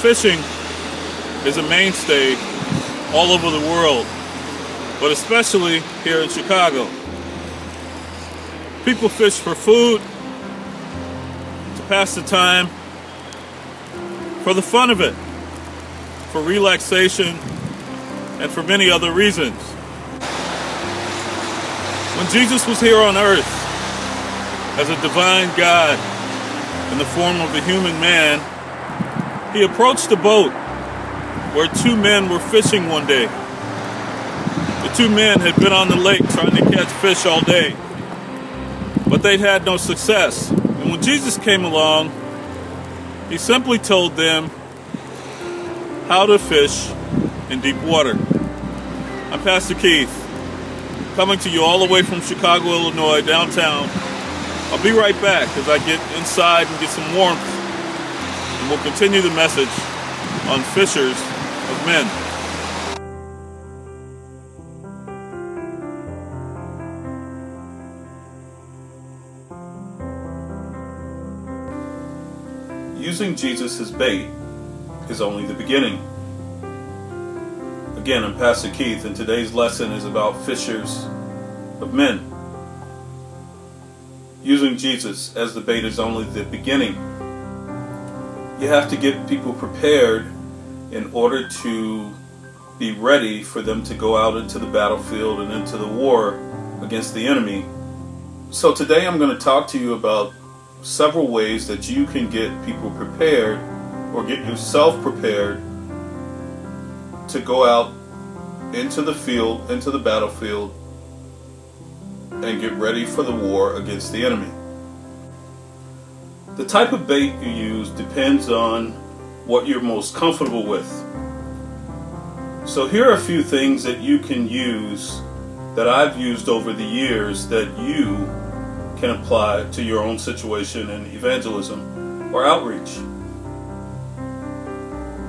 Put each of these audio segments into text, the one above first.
Fishing is a mainstay all over the world, but especially here in Chicago. People fish for food, to pass the time, for the fun of it, for relaxation, and for many other reasons. When Jesus was here on earth as a divine God in the form of a human man, he approached a boat where two men were fishing one day. The two men had been on the lake trying to catch fish all day, but they'd had no success. And when Jesus came along, he simply told them how to fish in deep water. I'm Pastor Keith, coming to you all the way from Chicago, Illinois, downtown. I'll be right back as I get inside and get some warmth, we'll continue the message on fishers of men. Using Jesus as bait is only the beginning. Again, I'm Pastor Keith, and today's lesson is about fishers of men. Using Jesus as the bait is only the beginning. You have to get people prepared in order to be ready for them to go out into the battlefield and into the war against the enemy. So today I'm going to talk to you about several ways that you can get people prepared or get yourself prepared to go out into the field, into the battlefield, and get ready for the war against the enemy. The type of bait you use depends on what you're most comfortable with. So here are a few things that you can use that I've used over the years that you can apply to your own situation in evangelism or outreach.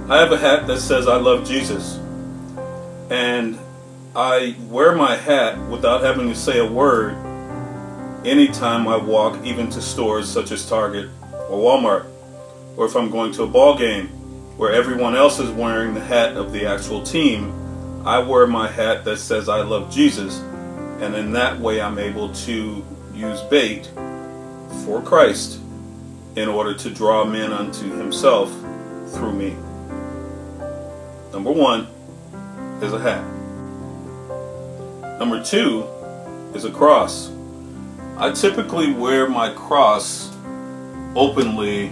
I have a hat that says I love Jesus. And I wear my hat without having to say a word anytime I walk even to stores such as Target or Walmart or if I'm going to a ball game where everyone else is wearing the hat of the actual team, I wear my hat that says I love Jesus and in that way I'm able to use bait for Christ in order to draw men unto himself through me. Number one is a hat. Number two is a cross. I typically wear my cross openly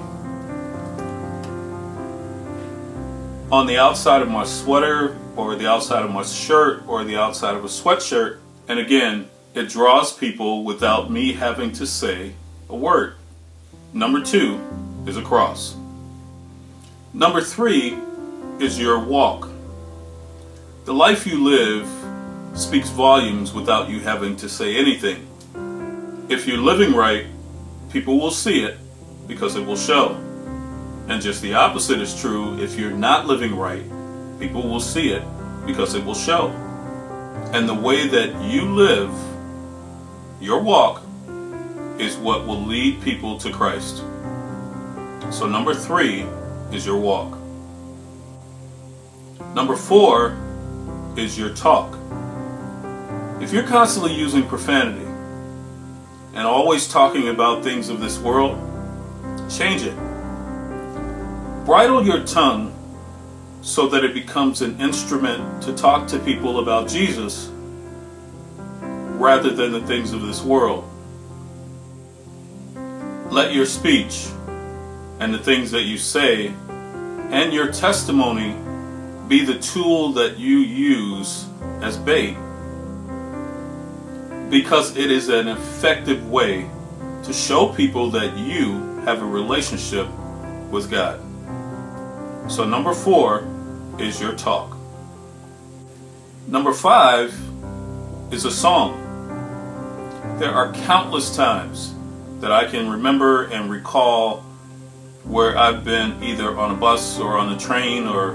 on the outside of my sweater or the outside of my shirt or the outside of a sweatshirt. And again, it draws people without me having to say a word. Number two is a cross. Number three is your walk. The life you live speaks volumes without you having to say anything. If you're living right, people will see it because it will show. And just the opposite is true if you're not living right, people will see it because it will show. And the way that you live, your walk, is what will lead people to Christ. So, number three is your walk. Number four is your talk. If you're constantly using profanity and always talking about things of this world, change it. Bridle your tongue so that it becomes an instrument to talk to people about Jesus rather than the things of this world. Let your speech and the things that you say and your testimony be the tool that you use as bait because it is an effective way to show people that you have a relationship with God. So, number four is your talk. Number five is a song. There are countless times that I can remember and recall where I've been either on a bus or on a train or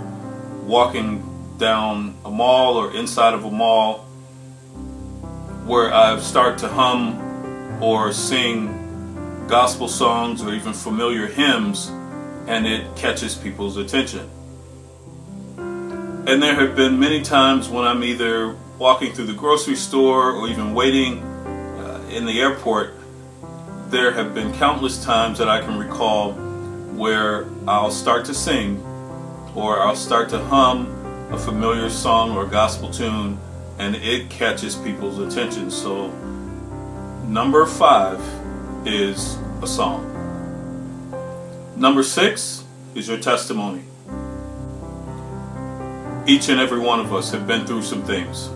walking down a mall or inside of a mall where I've started to hum or sing gospel songs or even familiar hymns and it catches people's attention. And there have been many times when I'm either walking through the grocery store or even waiting uh, in the airport, there have been countless times that I can recall where I'll start to sing or I'll start to hum a familiar song or gospel tune and it catches people's attention. So, number five is a song. Number six is your testimony. Each and every one of us have been through some things.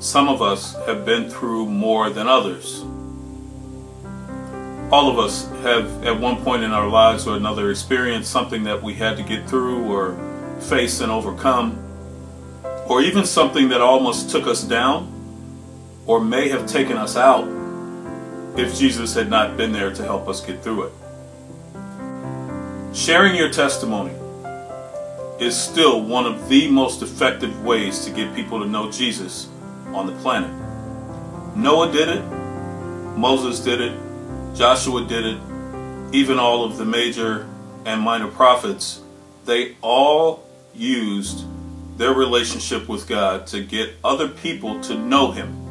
Some of us have been through more than others. All of us have, at one point in our lives or another, experienced something that we had to get through or face and overcome, or even something that almost took us down or may have taken us out if Jesus had not been there to help us get through it. Sharing your testimony is still one of the most effective ways to get people to know Jesus on the planet. Noah did it, Moses did it, Joshua did it, even all of the major and minor prophets, they all used their relationship with God to get other people to know Him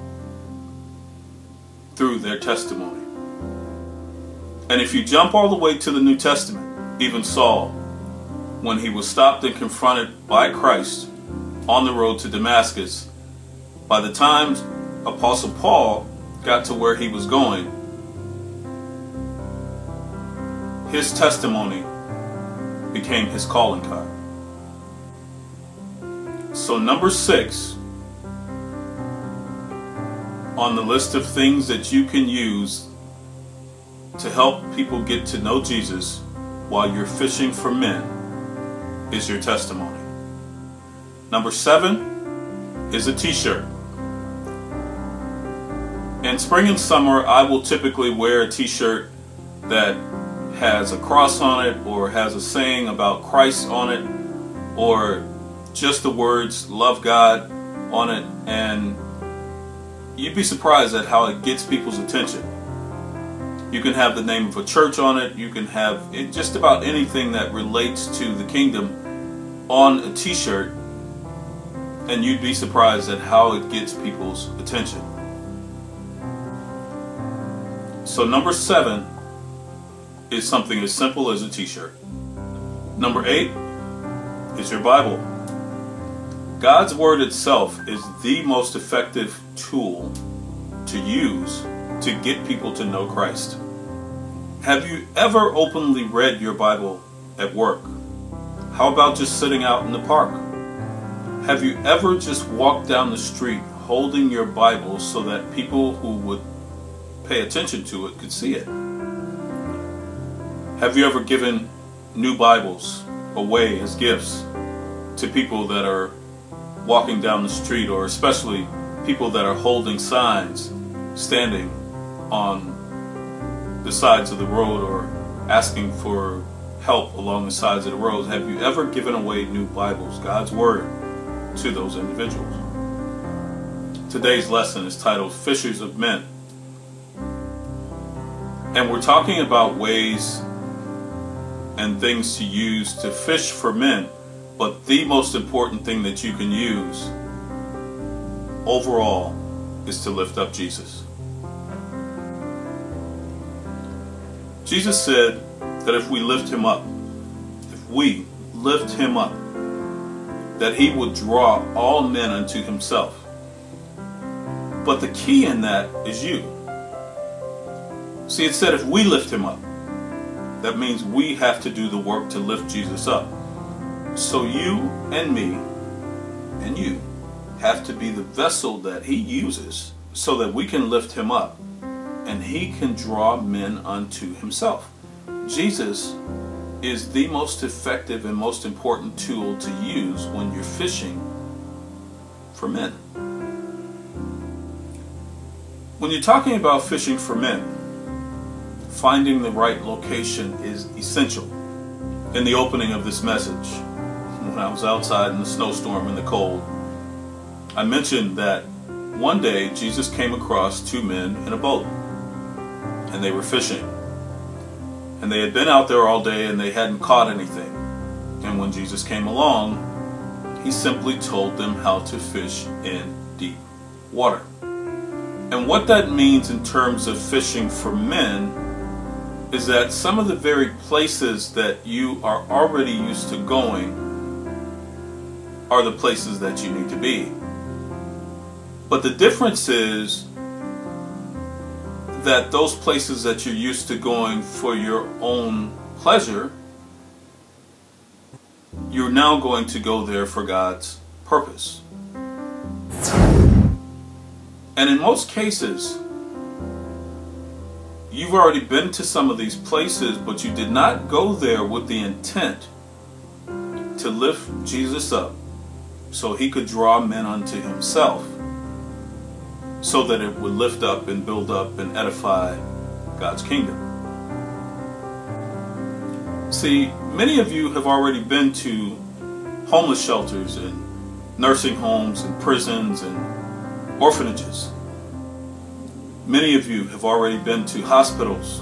through their testimony. And if you jump all the way to the New Testament, even Saul, when he was stopped and confronted by Christ on the road to Damascus, by the time Apostle Paul got to where he was going, his testimony became his calling card. So, number six on the list of things that you can use to help people get to know Jesus while you're fishing for men is your testimony. Number seven is a t shirt. In spring and summer, I will typically wear a t shirt that has a cross on it or has a saying about Christ on it or just the words love God on it and you'd be surprised at how it gets people's attention. You can have the name of a church on it, you can have it, just about anything that relates to the kingdom on a t shirt, and you'd be surprised at how it gets people's attention. So, number seven is something as simple as a t shirt. Number eight is your Bible. God's Word itself is the most effective tool to use to get people to know Christ. Have you ever openly read your Bible at work? How about just sitting out in the park? Have you ever just walked down the street holding your Bible so that people who would pay attention to it could see it? Have you ever given new Bibles away as gifts to people that are walking down the street, or especially people that are holding signs, standing on the sides of the road, or asking for help along the sides of the roads. Have you ever given away new Bibles, God's Word, to those individuals? Today's lesson is titled Fishers of Men. And we're talking about ways and things to use to fish for men but the most important thing that you can use overall is to lift up Jesus. Jesus said that if we lift him up, if we lift him up, that he would draw all men unto himself. But the key in that is you. See, it said if we lift him up, that means we have to do the work to lift Jesus up. So you and me and you have to be the vessel that he uses so that we can lift him up and he can draw men unto himself. Jesus is the most effective and most important tool to use when you're fishing for men. When you're talking about fishing for men, finding the right location is essential. In the opening of this message, when I was outside in the snowstorm and the cold. I mentioned that one day Jesus came across two men in a boat and they were fishing. And they had been out there all day and they hadn't caught anything. And when Jesus came along, he simply told them how to fish in deep water. And what that means in terms of fishing for men is that some of the very places that you are already used to going are the places that you need to be. But the difference is that those places that you're used to going for your own pleasure, you're now going to go there for God's purpose. And in most cases, you've already been to some of these places, but you did not go there with the intent to lift Jesus up so he could draw men unto himself so that it would lift up and build up and edify God's kingdom. See, many of you have already been to homeless shelters and nursing homes and prisons and orphanages. Many of you have already been to hospitals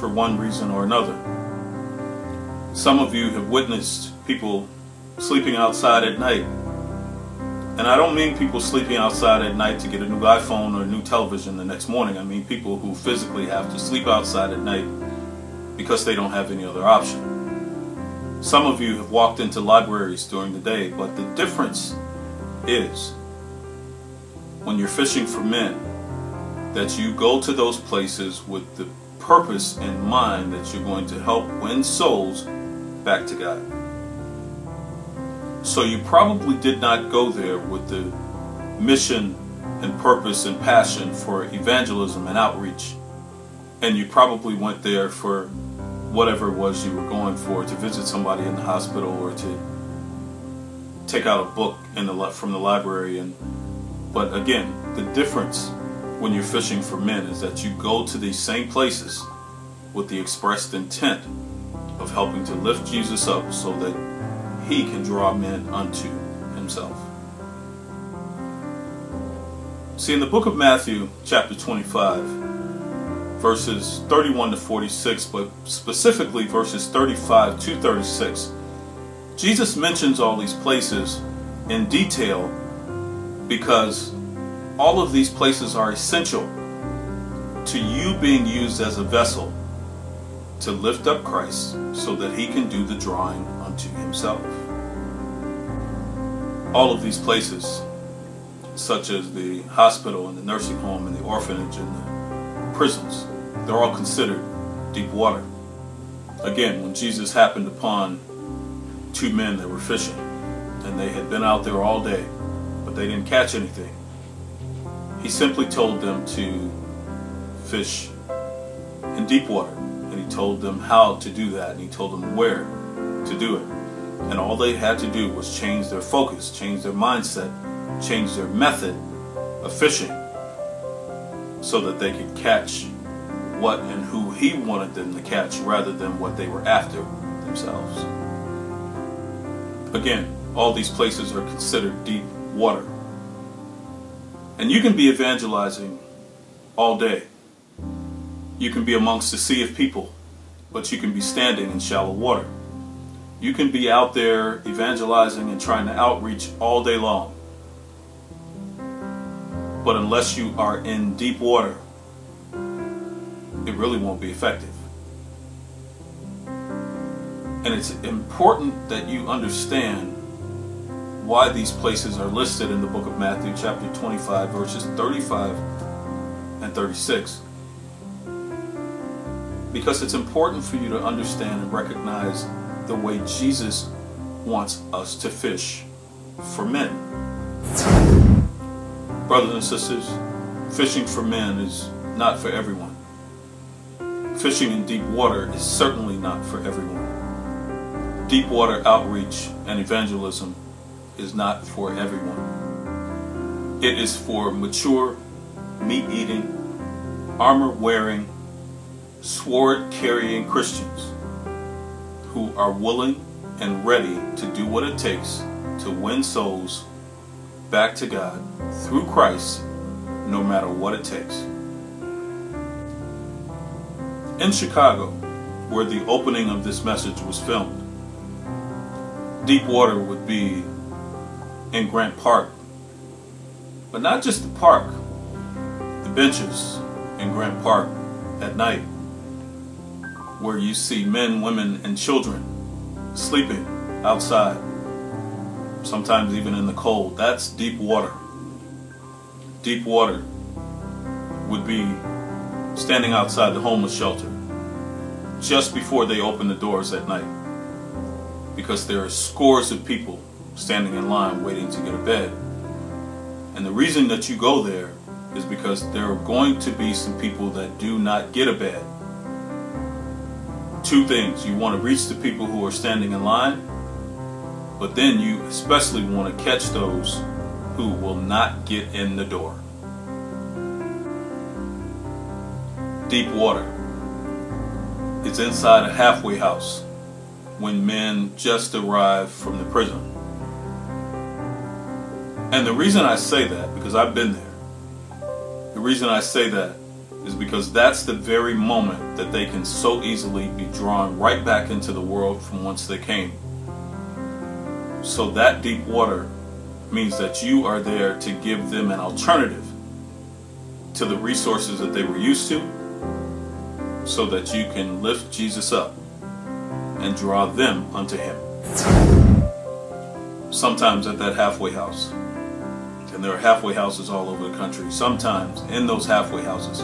for one reason or another. Some of you have witnessed people sleeping outside at night and I don't mean people sleeping outside at night to get a new iPhone or a new television the next morning. I mean people who physically have to sleep outside at night because they don't have any other option. Some of you have walked into libraries during the day, but the difference is when you're fishing for men that you go to those places with the purpose in mind that you're going to help win souls back to God. So you probably did not go there with the mission and purpose and passion for evangelism and outreach. And you probably went there for whatever it was you were going for to visit somebody in the hospital or to take out a book the from the library and but again the difference when you're fishing for men is that you go to these same places with the expressed intent of helping to lift Jesus up so that he can draw men unto himself. See, in the book of Matthew, chapter 25, verses 31 to 46, but specifically verses 35 to 36, Jesus mentions all these places in detail because all of these places are essential to you being used as a vessel to lift up Christ so that he can do the drawing unto himself. All of these places, such as the hospital and the nursing home and the orphanage and the prisons, they're all considered deep water. Again, when Jesus happened upon two men that were fishing, and they had been out there all day, but they didn't catch anything, he simply told them to fish in deep water. And he told them how to do that, and he told them where to do it. And all they had to do was change their focus, change their mindset, change their method of fishing so that they could catch what and who he wanted them to catch rather than what they were after themselves. Again, all these places are considered deep water. And you can be evangelizing all day. You can be amongst a sea of people, but you can be standing in shallow water. You can be out there evangelizing and trying to outreach all day long. But unless you are in deep water, it really won't be effective. And it's important that you understand why these places are listed in the book of Matthew, chapter 25, verses 35 and 36. Because it's important for you to understand and recognize the way Jesus wants us to fish for men. Brothers and sisters, fishing for men is not for everyone. Fishing in deep water is certainly not for everyone. Deep water outreach and evangelism is not for everyone. It is for mature, meat eating, armor wearing, sword carrying Christians who are willing and ready to do what it takes to win souls back to God through Christ, no matter what it takes. In Chicago, where the opening of this message was filmed. Deep Water would be in Grant Park. But not just the park, the benches in Grant Park at night, where you see men, women, and children sleeping outside, sometimes even in the cold. That's deep water. Deep water would be standing outside the homeless shelter just before they open the doors at night because there are scores of people standing in line waiting to get a bed. And the reason that you go there is because there are going to be some people that do not get a bed. Two things. You want to reach the people who are standing in line, but then you especially want to catch those who will not get in the door. Deep water. It's inside a halfway house when men just arrive from the prison. And the reason I say that, because I've been there, the reason I say that is because that's the very moment that they can so easily be drawn right back into the world from whence they came. So that deep water means that you are there to give them an alternative to the resources that they were used to so that you can lift Jesus up and draw them unto him. Sometimes at that halfway house, and there are halfway houses all over the country, sometimes in those halfway houses,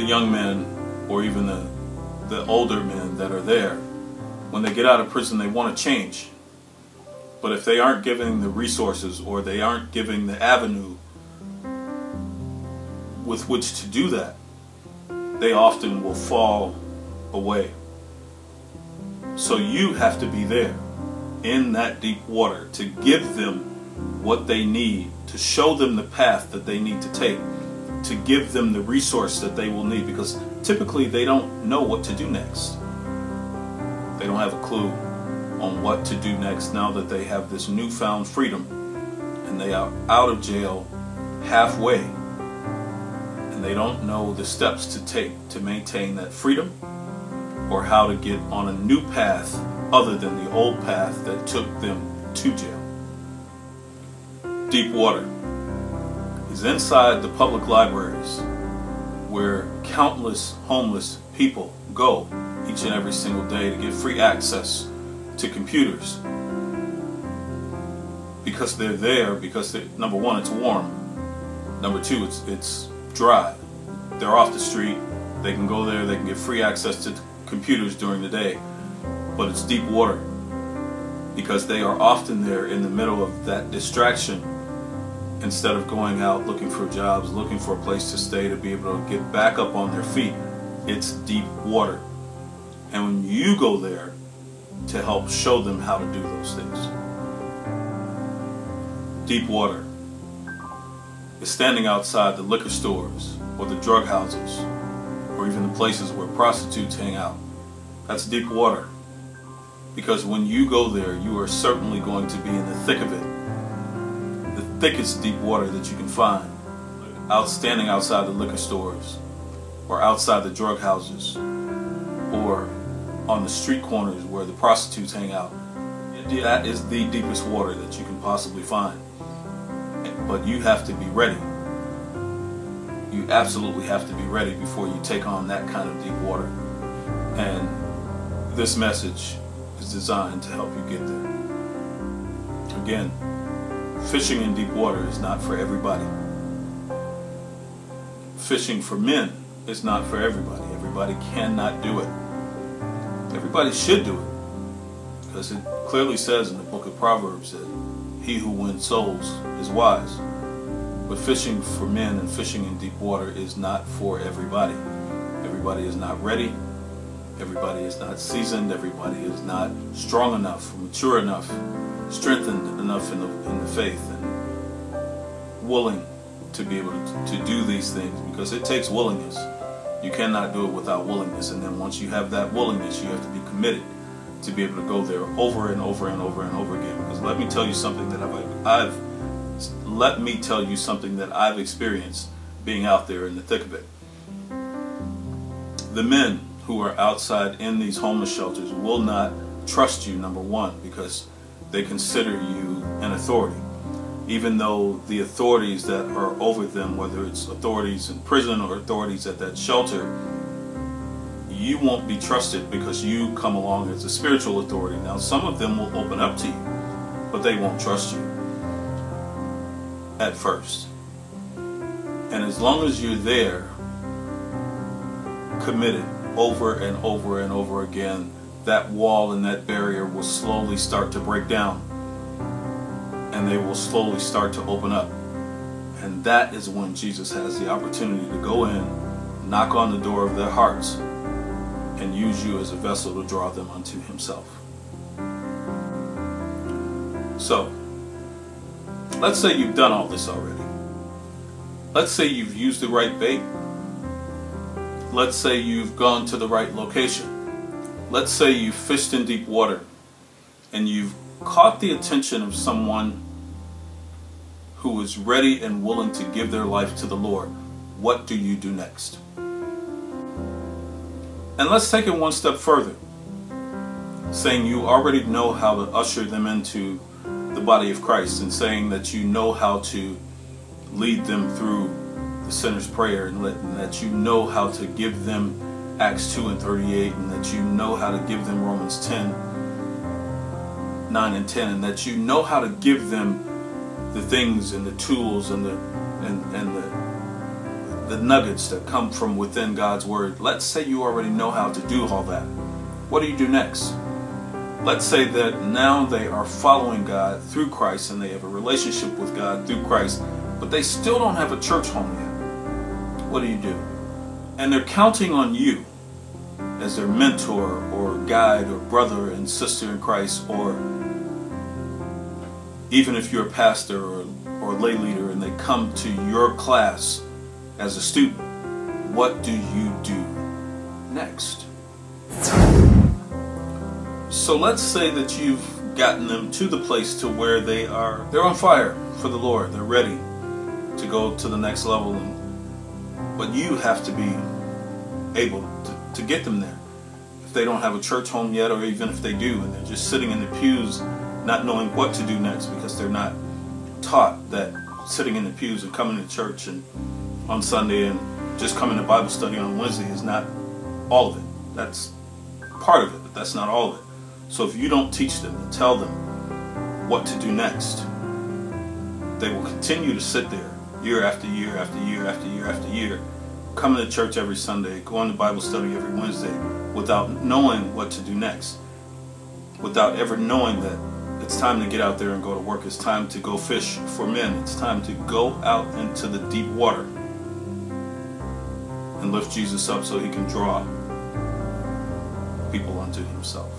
the young men or even the, the older men that are there, when they get out of prison, they want to change. But if they aren't giving the resources or they aren't giving the avenue with which to do that, they often will fall away. So you have to be there in that deep water to give them what they need, to show them the path that they need to take, to give them the resource that they will need because typically they don't know what to do next. They don't have a clue on what to do next now that they have this newfound freedom and they are out of jail halfway and they don't know the steps to take to maintain that freedom or how to get on a new path other than the old path that took them to jail. Deep water is inside the public libraries where countless homeless people go each and every single day to get free access to computers. Because they're there because they, number one it's warm. Number two it's it's dry. They're off the street. They can go there. They can get free access to computers during the day, but it's deep water because they are often there in the middle of that distraction instead of going out looking for jobs, looking for a place to stay to be able to get back up on their feet. It's deep water. And when you go there to help show them how to do those things, deep water is standing outside the liquor stores or the drug houses or even the places where prostitutes hang out. That's deep water. Because when you go there, you are certainly going to be in the thick of it. Thickest deep water that you can find. Outstanding outside the liquor stores, or outside the drug houses, or on the street corners where the prostitutes hang out. That is the deepest water that you can possibly find. But you have to be ready you absolutely have to be ready before you take on that kind of deep water. And this message is designed to help you get there. Again, fishing in deep water is not for everybody. Fishing for men is not for everybody. Everybody cannot do it. Everybody should do it. Because it clearly says in the book of Proverbs that he who wins souls is wise. But fishing for men and fishing in deep water is not for everybody. Everybody is not ready. Everybody is not seasoned. Everybody is not strong enough, mature enough, strengthened enough in the, in the faith and willing to be able to, to do these things because it takes willingness. You cannot do it without willingness. And then once you have that willingness, you have to be committed to be able to go there over and over and over and over again. Because let me tell you something that I've, I've let me tell you something that I've experienced being out there in the thick of it. The men who are outside in these homeless shelters will not trust you, number one, because they consider you an authority. Even though the authorities that are over them, whether it's authorities in prison or authorities at that shelter, you won't be trusted because you come along as a spiritual authority. Now, some of them will open up to you, but they won't trust you at first. And as long as you're there, committed over and over and over again, that wall and that barrier will slowly start to break down. And they will slowly start to open up. And that is when Jesus has the opportunity to go in, knock on the door of their hearts, and use you as a vessel to draw them unto himself. So, let's say you've done all this already. Let's say you've used the right bait. Let's say you've gone to the right location. Let's say you fished in deep water and you've caught the attention of someone who is ready and willing to give their life to the Lord. What do you do next? And let's take it one step further, saying you already know how to usher them into the body of Christ and saying that you know how to lead them through the sinner's prayer and, let, that you know how to give them Acts 2 and 38 and that you know how to give them Romans 10 9 and 10 and that you know how to give them the things and the tools and the and, and the the nuggets that come from within God's Word. Let's say you already know how to do all that. What do you do next? Let's say that now they are following God through Christ and they have a relationship with God through Christ, but they still don't have a church home yet. What do you do? And they're counting on you as their mentor or guide or brother and sister in Christ, or even if you're a pastor or, or lay leader and they come to your class as a student, what do you do next? So let's say that you've gotten them to the place to where they are they're on fire for the Lord. They're ready to go to the next level and, but you have to be able to, to get them there. If they don't have a church home yet or even if they do and they're just sitting in the pews not knowing what to do next because they're not taught that sitting in the pews and coming to church and on Sunday and just coming to Bible study on Wednesday is not all of it. That's part of it, but that's not all of it. So if you don't teach them and tell them what to do next, they will continue to sit there year after year after year after year after year, coming to church every Sunday, going to Bible study every Wednesday, without knowing what to do next, without ever knowing that it's time to get out there and go to work. It's time to go fish for men. It's time to go out into the deep water and lift Jesus up so he can draw people unto himself.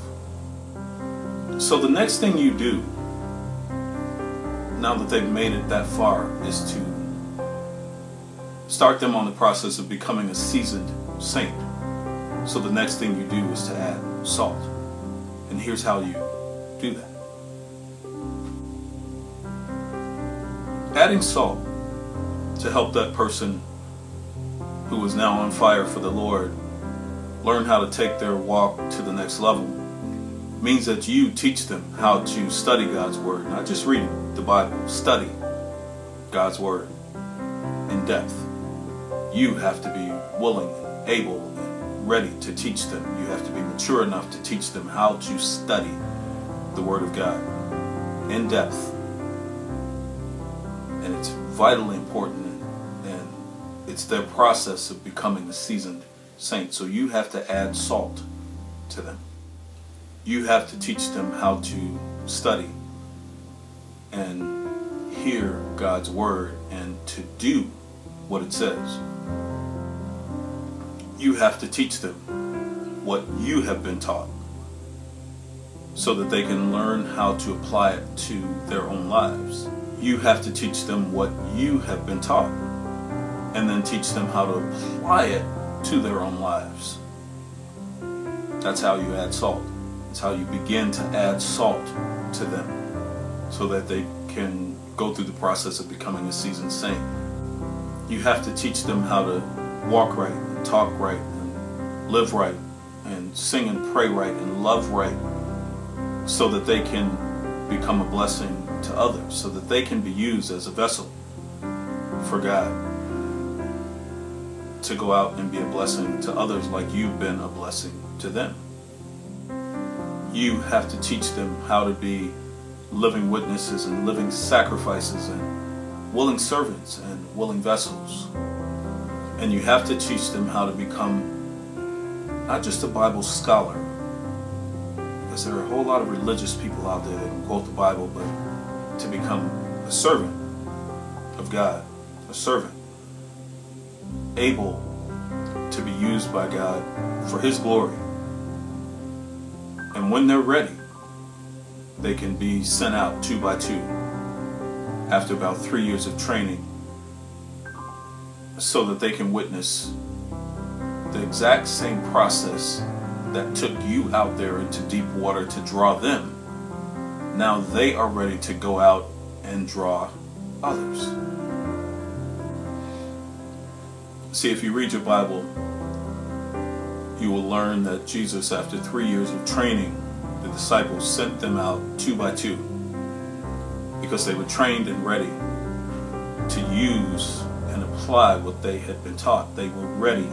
So the next thing you do, now that they've made it that far, is to start them on the process of becoming a seasoned saint. So the next thing you do is to add salt. And here's how you do that. Adding salt to help that person who is now on fire for the Lord learn how to take their walk to the next level means that you teach them how to study God's Word, not just read the Bible, study God's Word in depth. You have to be willing, able, and ready to teach them. You have to be mature enough to teach them how to study the Word of God in depth. And it's vitally important and it's their process of becoming a seasoned saint. So you have to add salt to them. You have to teach them how to study and hear God's word and to do what it says. You have to teach them what you have been taught so that they can learn how to apply it to their own lives. You have to teach them what you have been taught and then teach them how to apply it to their own lives. That's how you add salt. It's how you begin to add salt to them so that they can go through the process of becoming a seasoned saint. You have to teach them how to walk right, talk right, and live right, and sing and pray right and love right so that they can become a blessing to others, so that they can be used as a vessel for God to go out and be a blessing to others like you've been a blessing to them. You have to teach them how to be living witnesses and living sacrifices and willing servants and willing vessels. And you have to teach them how to become not just a Bible scholar, because there are a whole lot of religious people out there that can quote the Bible, but to become a servant of God, a servant, able to be used by God for His glory. And when they're ready, they can be sent out two by two after about three years of training so that they can witness the exact same process that took you out there into deep water to draw them. Now they are ready to go out and draw others. See, if you read your Bible, you will learn that Jesus, after three years of training, the disciples sent them out two by two because they were trained and ready to use apply what they had been taught. They were ready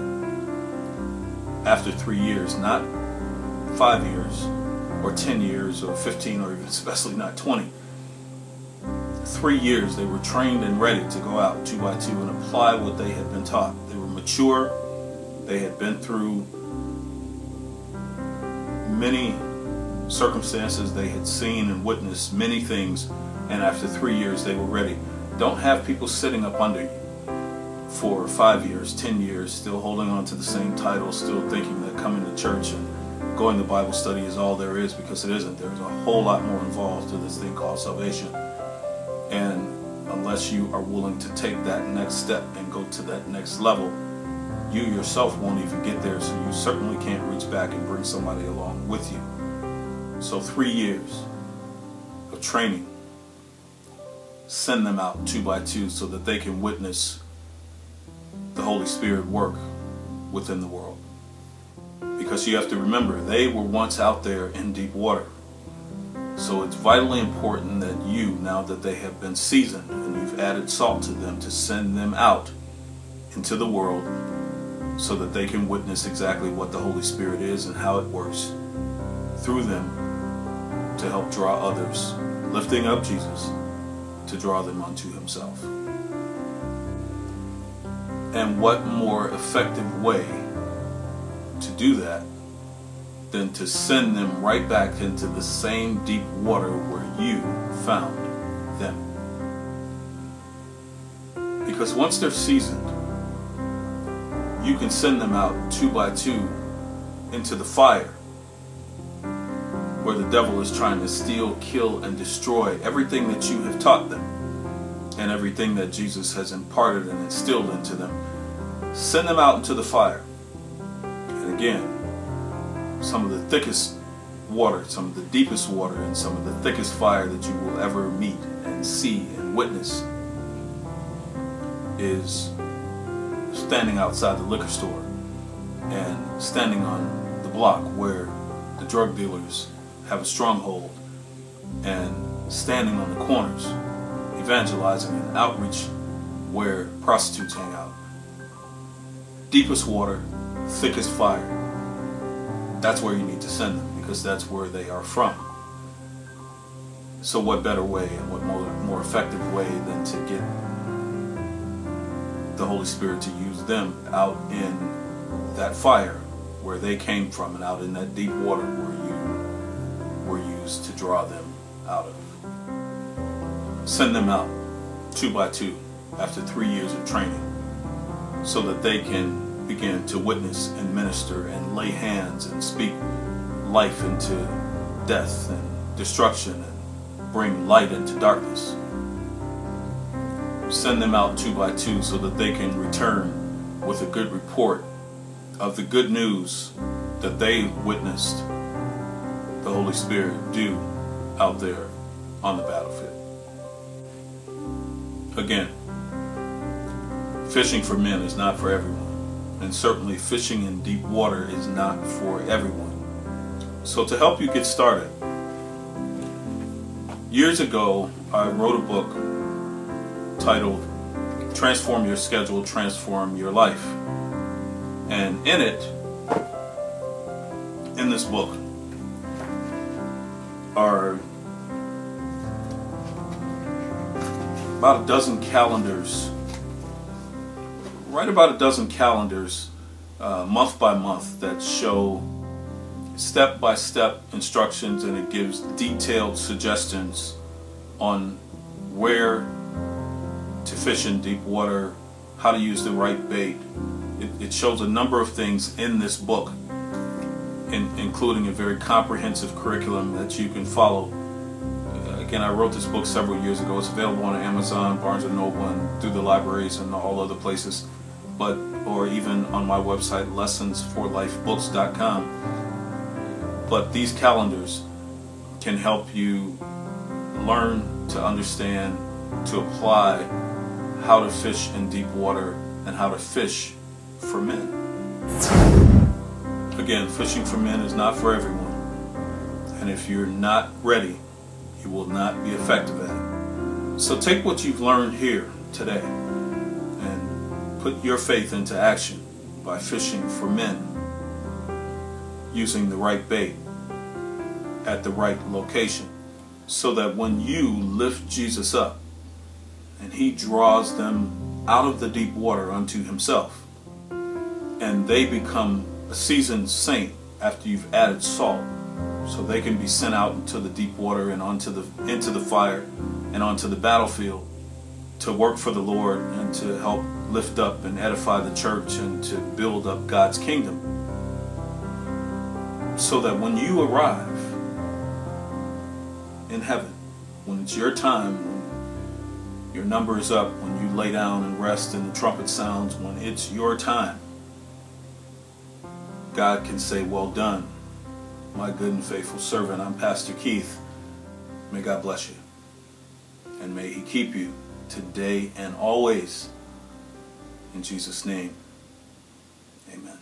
after three years, not five years or 10 years or 15 or even especially not 20. Three years they were trained and ready to go out two by two and apply what they had been taught. They were mature. They had been through many circumstances. They had seen and witnessed many things. And after three years, they were ready. Don't have people sitting up under you for five years, ten years, still holding on to the same title, still thinking that coming to church and going to Bible study is all there is because it isn't. There's a whole lot more involved to this thing called salvation. And unless you are willing to take that next step and go to that next level, you yourself won't even get there, so you certainly can't reach back and bring somebody along with you. So, three years of training, send them out two by two so that they can witness Holy Spirit work within the world. Because you have to remember, they were once out there in deep water. So it's vitally important that you, now that they have been seasoned and you've added salt to them, to send them out into the world so that they can witness exactly what the Holy Spirit is and how it works through them to help draw others, lifting up Jesus to draw them unto himself. And what more effective way to do that than to send them right back into the same deep water where you found them? Because once they're seasoned, you can send them out two by two into the fire where the devil is trying to steal, kill, and destroy everything that you have taught them and everything that Jesus has imparted and instilled into them. Send them out into the fire. And again, some of the thickest water, some of the deepest water, and some of the thickest fire that you will ever meet and see and witness is standing outside the liquor store and standing on the block where the drug dealers have a stronghold and standing on the corners evangelizing and outreach where prostitutes hang out. Deepest water, thickest fire. That's where you need to send them because that's where they are from. So what better way and what more, more effective way than to get the Holy Spirit to use them out in that fire where they came from and out in that deep water where you were used to draw them out of. Send them out two by two after three years of training so that they can begin to witness and minister and lay hands and speak life into death and destruction and bring light into darkness. Send them out two by two so that they can return with a good report of the good news that they witnessed the Holy Spirit do out there on the battlefield. Again, fishing for men is not for everyone. And certainly fishing in deep water is not for everyone. So to help you get started, years ago I wrote a book titled Transform Your Schedule, Transform Your Life. And in it, in this book, are about a dozen calendars, right about a dozen calendars, uh, month by month, that show step by step instructions and it gives detailed suggestions on where to fish in deep water, how to use the right bait. It, it shows a number of things in this book, in, including a very comprehensive curriculum that you can follow Again, I wrote this book several years ago. It's available on Amazon, Barnes & Noble, and through the libraries and all other places. But, or even on my website, lessonsforlifebooks.com. But these calendars can help you learn to understand, to apply how to fish in deep water and how to fish for men. Again, fishing for men is not for everyone. And if you're not ready you will not be effective at it. So take what you've learned here today and put your faith into action by fishing for men using the right bait at the right location so that when you lift Jesus up and he draws them out of the deep water unto himself and they become a seasoned saint after you've added salt so they can be sent out into the deep water and onto the into the fire and onto the battlefield to work for the Lord and to help lift up and edify the church and to build up God's kingdom. So that when you arrive in heaven, when it's your time, when your number is up, when you lay down and rest and the trumpet sounds, when it's your time, God can say, Well done my good and faithful servant. I'm Pastor Keith. May God bless you. And may he keep you today and always. In Jesus' name, amen.